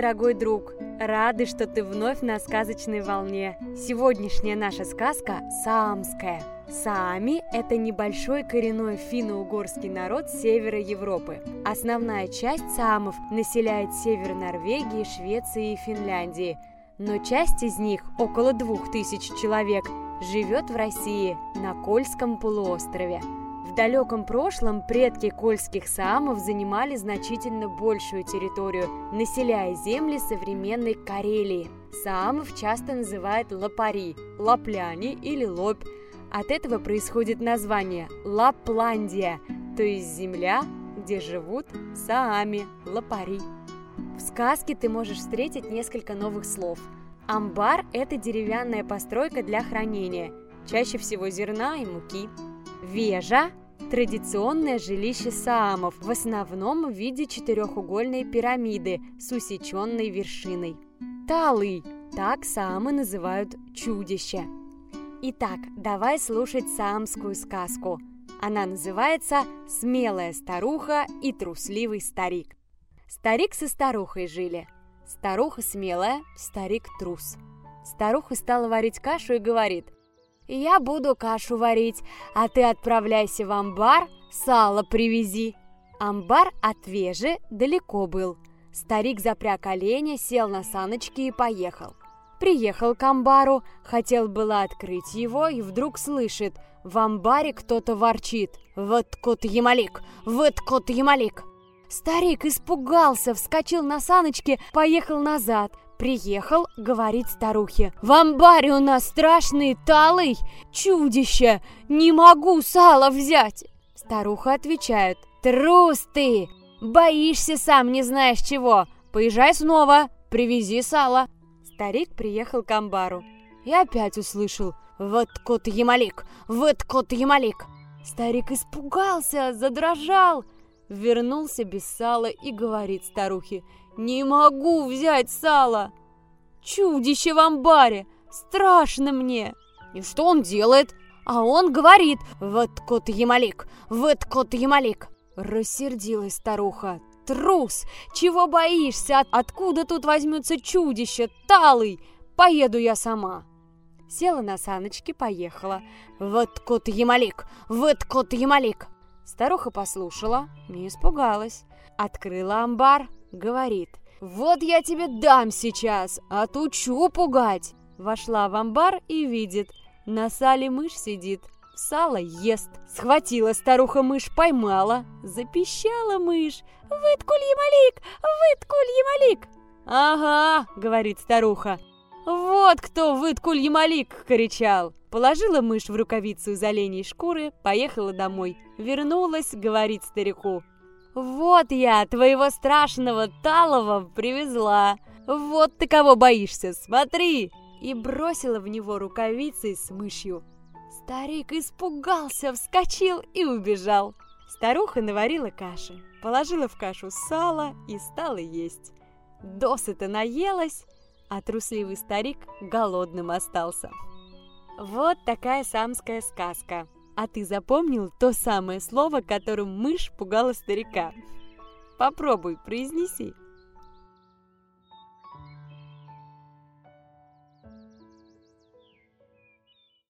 дорогой друг! Рады, что ты вновь на сказочной волне. Сегодняшняя наша сказка – саамская. Саами – это небольшой коренной финно-угорский народ севера Европы. Основная часть саамов населяет север Норвегии, Швеции и Финляндии. Но часть из них, около двух тысяч человек, живет в России, на Кольском полуострове. В далеком прошлом предки кольских саамов занимали значительно большую территорию, населяя земли современной Карелии. Саамов часто называют лапари, лапляне или лопь. От этого происходит название Лапландия, то есть земля, где живут саами, лапари. В сказке ты можешь встретить несколько новых слов. Амбар – это деревянная постройка для хранения, чаще всего зерна и муки. Вежа – традиционное жилище саамов, в основном в виде четырехугольной пирамиды с усеченной вершиной. Талы – так саамы называют чудище. Итак, давай слушать саамскую сказку. Она называется «Смелая старуха и трусливый старик». Старик со старухой жили. Старуха смелая, старик трус. Старуха стала варить кашу и говорит – я буду кашу варить, а ты отправляйся в амбар, сало привези. Амбар от Вежи далеко был. Старик запряг оленя, сел на саночки и поехал. Приехал к амбару, хотел было открыть его, и вдруг слышит, в амбаре кто-то ворчит. «Вот кот Ямалик! Вот кот Ямалик!» Старик испугался, вскочил на саночки, поехал назад. Приехал, говорит старухе. В амбаре у нас страшный талый чудище. Не могу сало взять. Старуха отвечает. Трус ты! Боишься сам, не знаешь чего. Поезжай снова, привези сало. Старик приехал к амбару и опять услышал. Вот кот Ямалик, вот кот Ямалик. Старик испугался, задрожал, вернулся без сала и говорит старухе. «Не могу взять сало! Чудище в амбаре! Страшно мне!» «И что он делает?» А он говорит «Вот кот Ямалик! Вот кот Ямалик!» Рассердилась старуха. «Трус! Чего боишься? Откуда тут возьмется чудище? Талый! Поеду я сама!» Села на саночки, поехала. «Вот кот Ямалик! Вот кот Ямалик!» Старуха послушала и испугалась. Открыла амбар, говорит, «Вот я тебе дам сейчас, отучу пугать!» Вошла в амбар и видит, на сале мышь сидит, сало ест. Схватила старуха мышь, поймала, запищала мышь. «Выткуль, Ямалик! Выткуль, Ямалик!» «Ага», — говорит старуха, «Вот кто выткуль, Ямалик!» — кричал. Положила мышь в рукавицу из оленей шкуры, поехала домой. Вернулась, говорит старику. «Вот я твоего страшного талого привезла. Вот ты кого боишься, смотри!» И бросила в него рукавицей с мышью. Старик испугался, вскочил и убежал. Старуха наварила каши, положила в кашу сало и стала есть. Досыта наелась, а трусливый старик голодным остался. Вот такая самская сказка. А ты запомнил то самое слово, которым мышь пугала старика? Попробуй, произнеси.